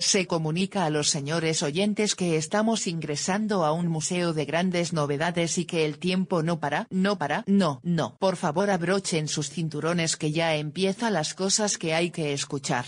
Se comunica a los señores oyentes que estamos ingresando a un museo de grandes novedades y que el tiempo no para, no para, no, no. Por favor abrochen sus cinturones que ya empieza las cosas que hay que escuchar.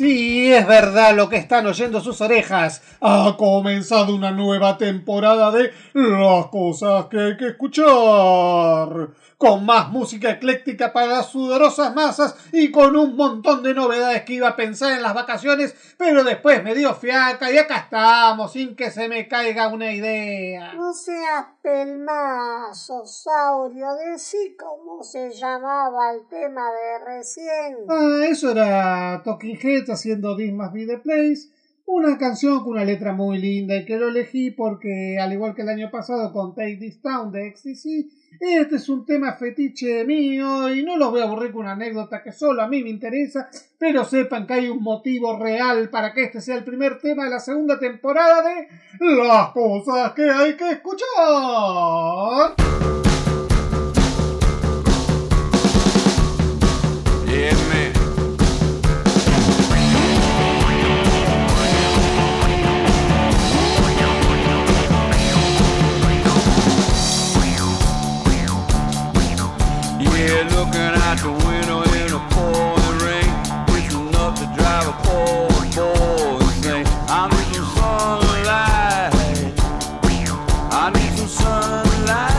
Sí, es verdad lo que están oyendo sus orejas. Ha comenzado una nueva temporada de Las cosas que hay que escuchar con más música ecléctica para las sudorosas masas y con un montón de novedades que iba a pensar en las vacaciones, pero después me dio fiaca y acá estamos, sin que se me caiga una idea. No seas pelmazo, Saurio, decí cómo se llamaba el tema de recién. Ah, eso era Talking Heads haciendo This Must Be The Place. Una canción con una letra muy linda y que lo elegí porque, al igual que el año pasado con Take This Town de XTC, este es un tema fetiche mío y no los voy a aburrir con una anécdota que solo a mí me interesa, pero sepan que hay un motivo real para que este sea el primer tema de la segunda temporada de Las cosas que hay que escuchar. out the window in a pouring rain, reaching up to drive a poor boy insane. I need some sunlight. I need some sunlight.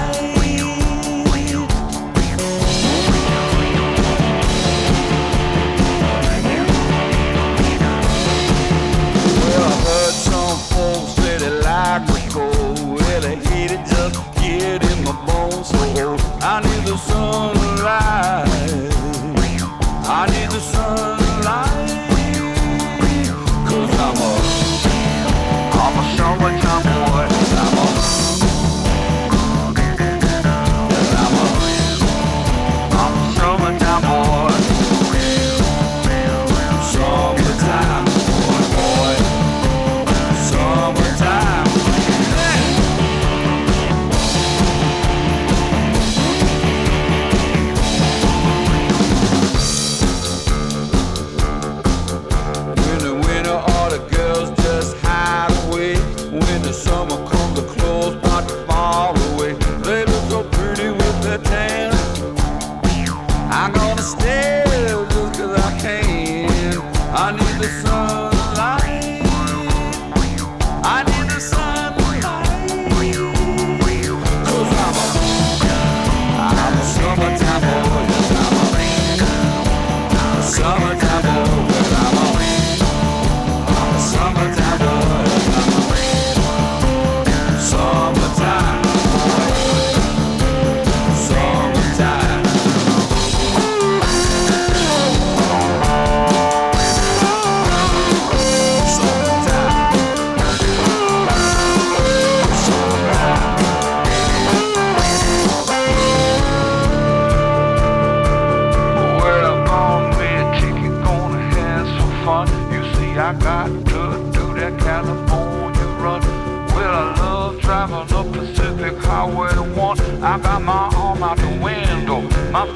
Well, I heard some folks say they like the cold. well, they hate it just getting in my bones, so I need the sun.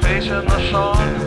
patient, the song.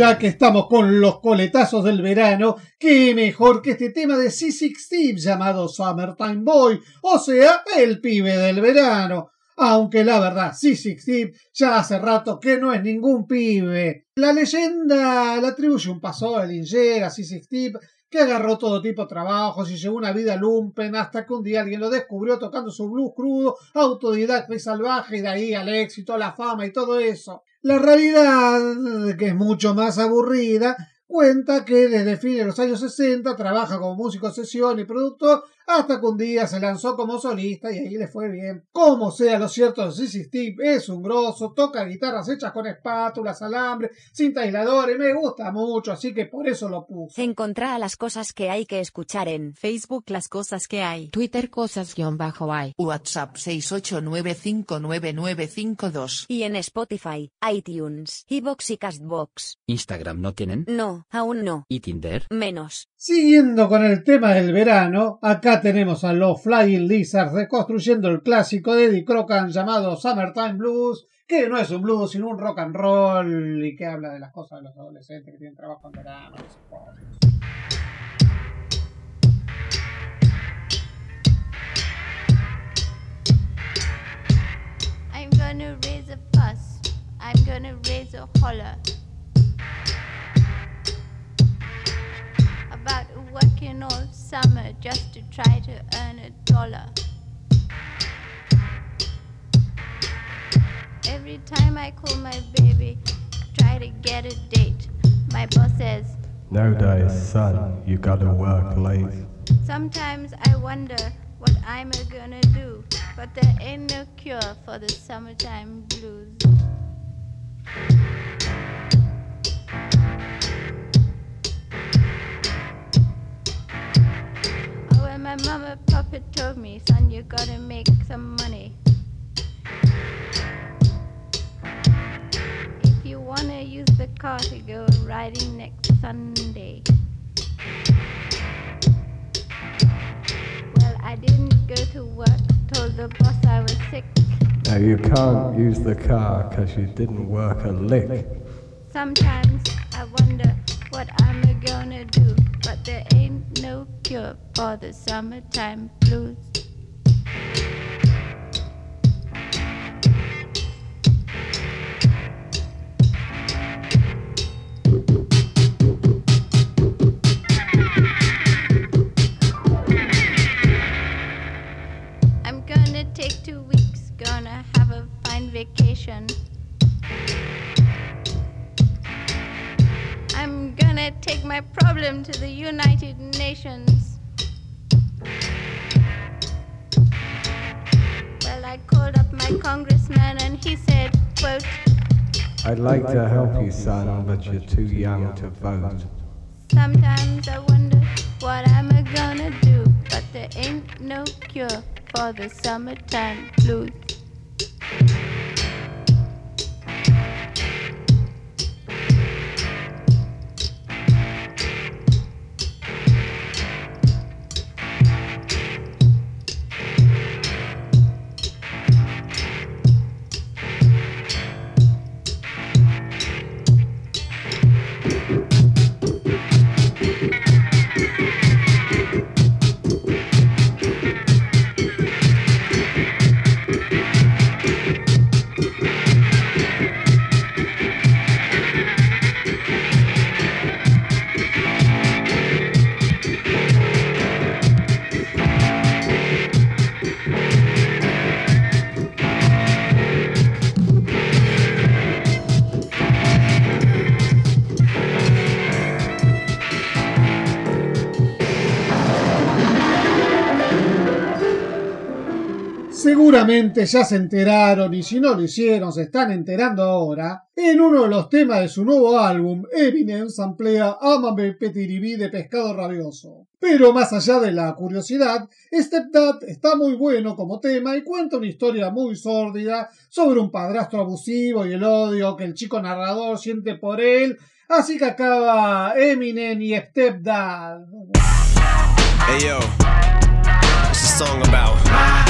Ya que estamos con los coletazos del verano, qué mejor que este tema de C6 Steve llamado Summertime Boy, o sea, el pibe del verano. Aunque la verdad, sí, sí, sí, ya hace rato que no es ningún pibe. La leyenda le atribuye un paso a Linger, a Sissy Steve, que agarró todo tipo de trabajos y llevó una vida lumpen hasta que un día alguien lo descubrió tocando su blues crudo, autodidacta y salvaje, y de ahí al éxito, la fama y todo eso. La realidad, que es mucho más aburrida, cuenta que desde fines de los años 60 trabaja como músico sesión y productor hasta que un día se lanzó como solista y ahí le fue bien. Como sea, lo cierto, Sissy Steve es un grosso, toca guitarras hechas con espátulas, alambre, cinta aislador y me gusta mucho, así que por eso lo puse. Encontrá las cosas que hay que escuchar en Facebook las cosas que hay. Twitter cosas-hay. WhatsApp 689599952. y en Spotify, iTunes, Evox y Castbox. Instagram no tienen. No, aún no. ¿Y Tinder? Menos. Siguiendo con el tema del verano, acá tenemos a los Flying Lizards reconstruyendo el clásico de Eddie Crocan llamado Summertime Blues, que no es un blues sino un rock and roll y que habla de las cosas de los adolescentes que tienen trabajo en verano. I'm gonna raise a fuss. I'm gonna raise a holler. About working all summer just to try to earn a dollar. Every time I call my baby, try to get a date, my boss says, Nowadays, son, you gotta work late. Sometimes I wonder what I'm gonna do, but there ain't no cure for the summertime blues. My mama papa told me, son, you gotta make some money. If you wanna use the car to go riding next Sunday. Well, I didn't go to work, told the boss I was sick. Now, you can't use the car 'cause you didn't work a lick. Sometimes I wonder what I'm gonna do, but there ain't no cure for the summertime blues. I'm gonna take two weeks, gonna have a fine vacation. Gonna take my problem to the United Nations. Well, I called up my congressman and he said, quote, I'd like to help you, son, but you're too young to vote. Sometimes I wonder what I'm gonna do, but there ain't no cure for the summertime blues. Seguramente ya se enteraron y si no lo hicieron se están enterando ahora. En uno de los temas de su nuevo álbum, Eminem samplea Amame Petiribí de Pescado Rabioso. Pero más allá de la curiosidad, Stepdad está muy bueno como tema y cuenta una historia muy sórdida sobre un padrastro abusivo y el odio que el chico narrador siente por él. Así que acaba Eminem y Stepdad. Hey yo, it's a song about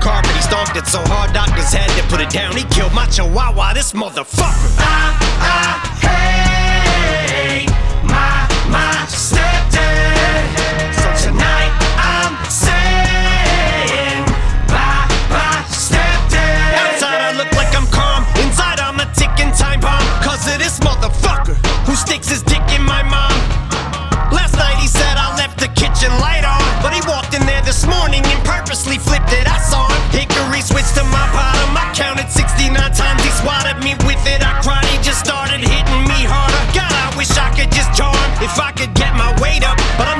carpet. He stomped it so hard, doctors had to put it down. He killed my chihuahua, this motherfucker. Ah ah.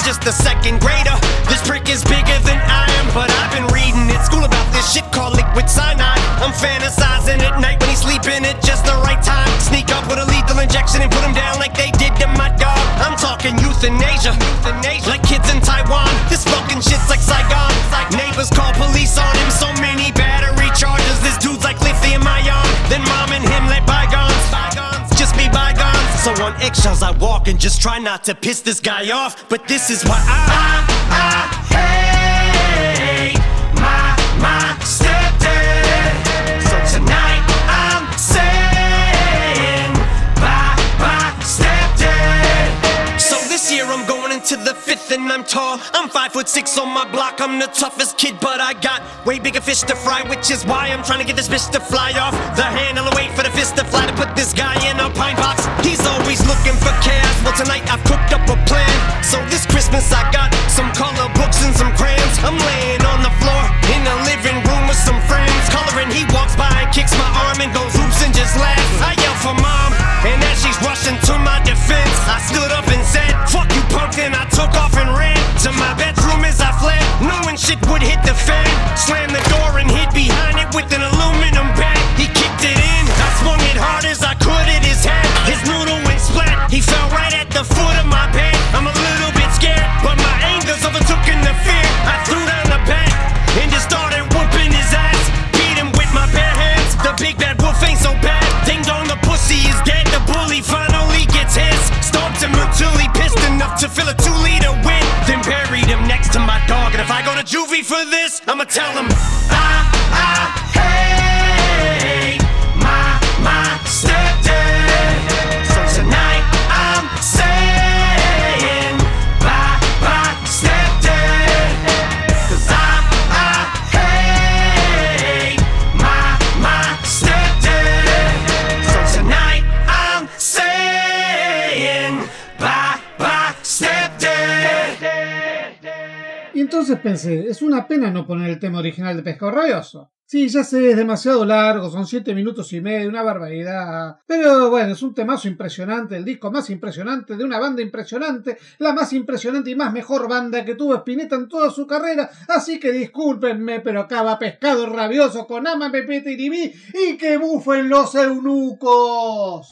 Just a second grader. This prick is bigger than I am, but I've been reading at school about this shit called liquid cyanide. I'm fantasizing at night when he's sleeping at just the right time. Sneak up with a lethal injection and put him down like they did to my dog. I'm talking euthanasia, euthanasia. like eggshells I walk and just try not to piss this guy off. But this is why I, I, hate Into the fifth and I'm tall. I'm five foot six on my block. I'm the toughest kid, but I got way bigger fish to fry, which is why I'm trying to get this bitch to fly off the handle. Wait for the fist to fly to put this guy in a pine box. He's always looking for chaos. Well, tonight I've cooked up a plan. So this Christmas I got some color books and some crayons. I'm laying on the floor in the living room with some friends. Coloring, he walks by kicks my arm and goes oops and just laughs. I yell for mom, and as she's rushing to my defense, I stood up and said, Fuck you, punk, and I took off and ran to my bedroom as I fled, knowing shit would hit the fan. Slammed the door and hid behind it with an He pissed enough to fill a two liter win. Then buried him next to my dog. And if I go to juvie for this, I'ma tell him I, I entonces pensé, es una pena no poner el tema original de Pescado Rabioso. Sí, ya sé, es demasiado largo, son siete minutos y medio, una barbaridad. Pero bueno, es un temazo impresionante, el disco más impresionante de una banda impresionante, la más impresionante y más mejor banda que tuvo Spinetta en toda su carrera. Así que discúlpenme, pero acá va Pescado Rabioso con Ama, Pepete y y que bufen los eunucos.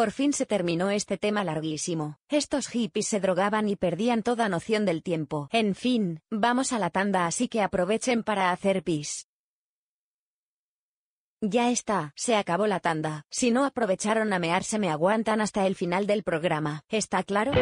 Por fin se terminó este tema larguísimo. Estos hippies se drogaban y perdían toda noción del tiempo. En fin, vamos a la tanda así que aprovechen para hacer pis. Ya está, se acabó la tanda. Si no aprovecharon a mearse me aguantan hasta el final del programa. ¿Está claro?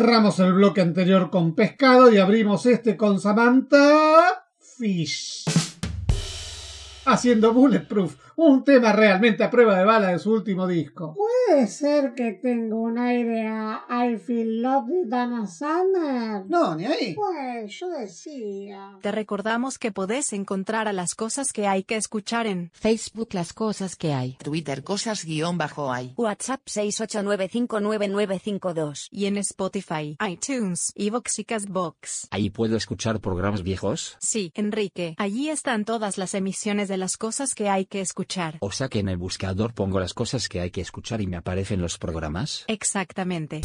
Cerramos el bloque anterior con pescado y abrimos este con Samantha Fish. Haciendo Bulletproof, un tema realmente a prueba de bala de su último disco. Puede ser que tenga un aire a I Feel Love de Dana Summer. No, ni ahí. Pues yo decía. Te recordamos que podés encontrar a las cosas que hay que escuchar en Facebook las cosas que hay. Twitter cosas guion bajo hay. WhatsApp 689599952. y en Spotify, iTunes, Evox y Castbox. Ahí puedo escuchar programas viejos. Sí, Enrique, allí están todas las emisiones de las cosas que hay que escuchar. O sea que en el buscador pongo las cosas que hay que escuchar y me aparecen los programas. Exactamente.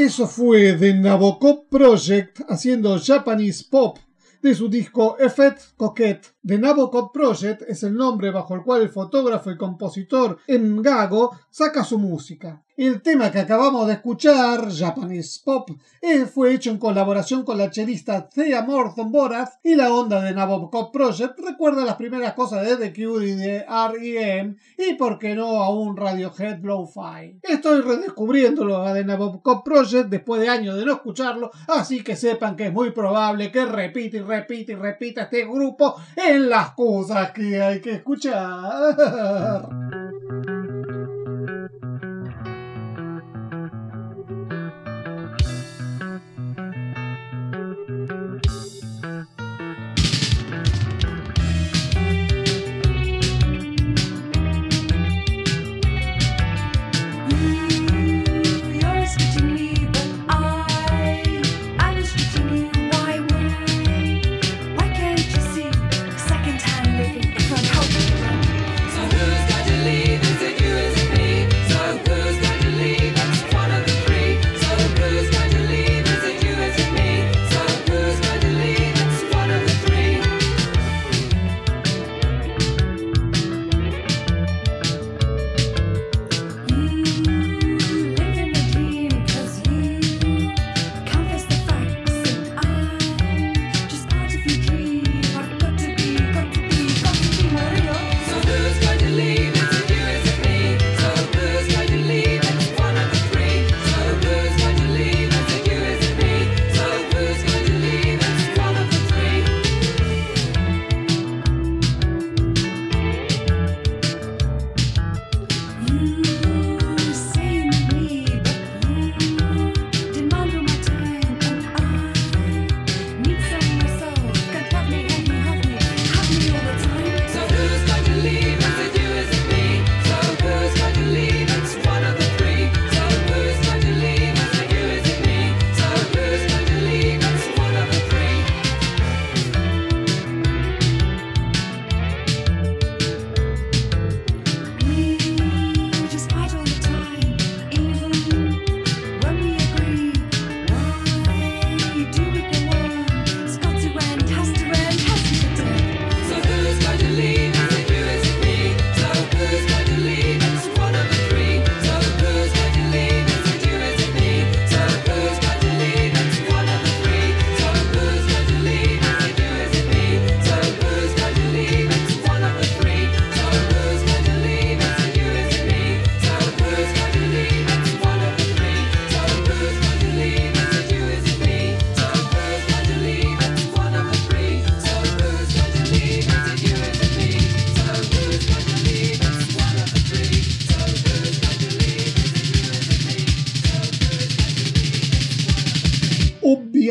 Eso fue The Nabokov Project haciendo Japanese Pop de su disco Effect Coquette. The Nabokov Project es el nombre bajo el cual el fotógrafo y compositor Ngago saca su música. El tema que acabamos de escuchar, Japanese Pop, eh, fue hecho en colaboración con la chelista Thea Morton Borath y la onda de Nabokov Project recuerda las primeras cosas de The Cure y de R.E.M. y por qué no a un Radiohead Lo-Fi. Estoy redescubriéndolo a The Nabokov Project después de años de no escucharlo, así que sepan que es muy probable que repita y repita y repita este grupo en las cosas que hay que escuchar.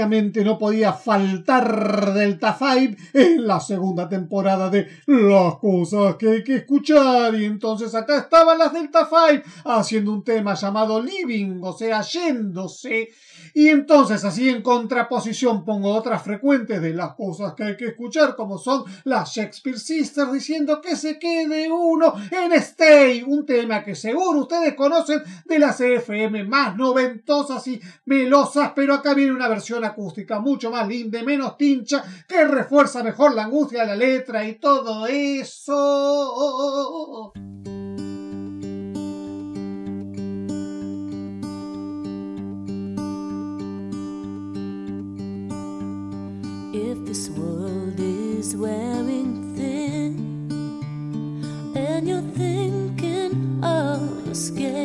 No podía faltar Delta 5 en la segunda temporada de Las cosas que hay que escuchar. Y entonces acá estaban las Delta 5 haciendo un tema llamado Living, o sea, yéndose. Y entonces así en contraposición pongo otras frecuentes de las cosas que hay que escuchar, como son las Shakespeare Sisters diciendo que se quede uno en Stay, un tema que seguro ustedes conocen de las FM más noventosas y melosas, pero acá viene una versión acústica mucho más linda menos tincha que refuerza mejor la angustia de la letra y todo eso. This world is wearing thin and you're thinking of escape,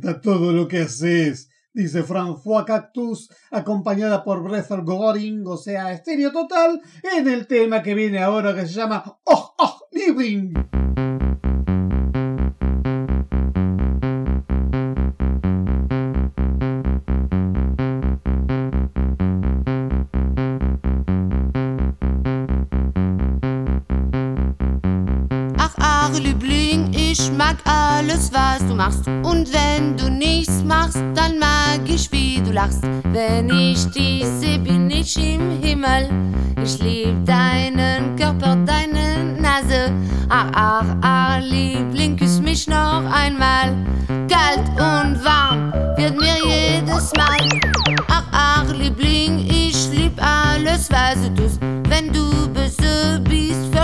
todo lo que haces, dice François Cactus, acompañada por Brethel Goring, o sea, estéreo total, en el tema que viene ahora que se llama Oh, oh, Living. Ach, ach, Liebling, ich mag alles, was du machst. Und wenn du nichts machst, dann mag ich, wie du lachst. Wenn ich dich seh, bin ich im Himmel. Ich lieb deinen Körper, deine Nase. Ach, ach, ach, Liebling, küss mich noch einmal. Kalt und warm wird mir jedes Mal. Ach, ach, Liebling, ich lieb alles, was du tust. Wenn du bist,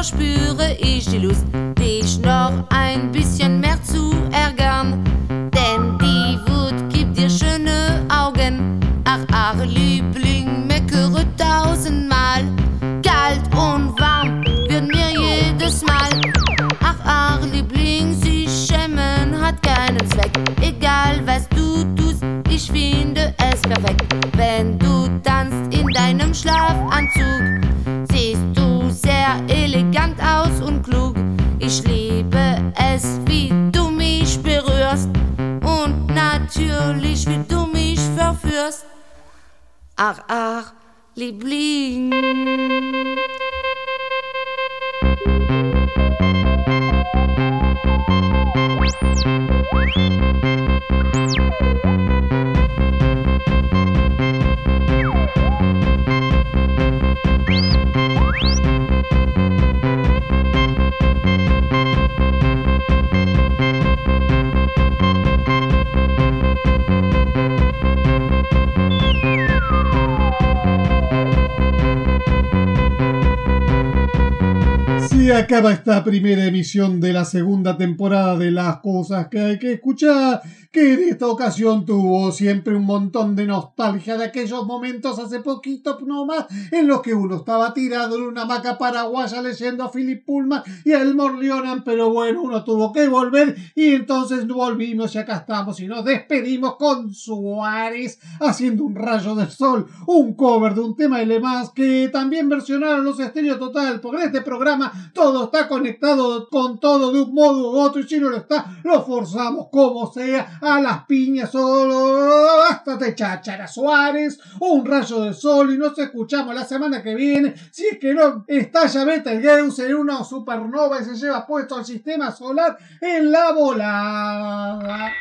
verspüre ich die Lust, dich noch ein bisschen mehr zu ärgern. Denn die Wut gibt dir schöne Augen. Ach, ach, Liebling, meckere tausendmal. Kalt und warm wird mir jedes Mal. Ach, ach, Liebling, sich schämen hat keinen Zweck. Egal was du tust, ich finde es perfekt. Wenn du tanzt in deinem Schlafanzug, es, wie du mich berührst und natürlich, wie du mich verführst. Ach, ach, Liebling. Acaba esta primera emisión de la segunda temporada de Las Cosas que hay que escuchar que en esta ocasión tuvo siempre un montón de nostalgia de aquellos momentos hace poquito nomás en los que uno estaba tirado en una hamaca paraguaya leyendo a Philip Pullman y a Elmore Leonard, pero bueno, uno tuvo que volver y entonces volvimos y acá estamos y nos despedimos con Suárez haciendo un rayo del sol, un cover de un tema de Le Mans que también versionaron los Estéreo Total, porque este programa todo está conectado con todo de un modo u otro y si no lo está, lo forzamos como sea a las piñas solo hasta de cháchara Suárez, un rayo del sol y nos escuchamos la semana que viene, si es que no estalla Betelgeuse en una supernova y se lleva puesto al sistema solar en la volada.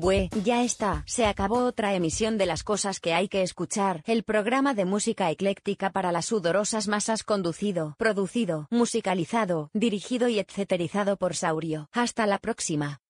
Bue, ya está, se acabó otra emisión de las cosas que hay que escuchar, el programa de música ecléctica para las sudorosas masas conducido, producido, musicalizado, dirigido y etcéterizado por Saurio. Hasta la próxima.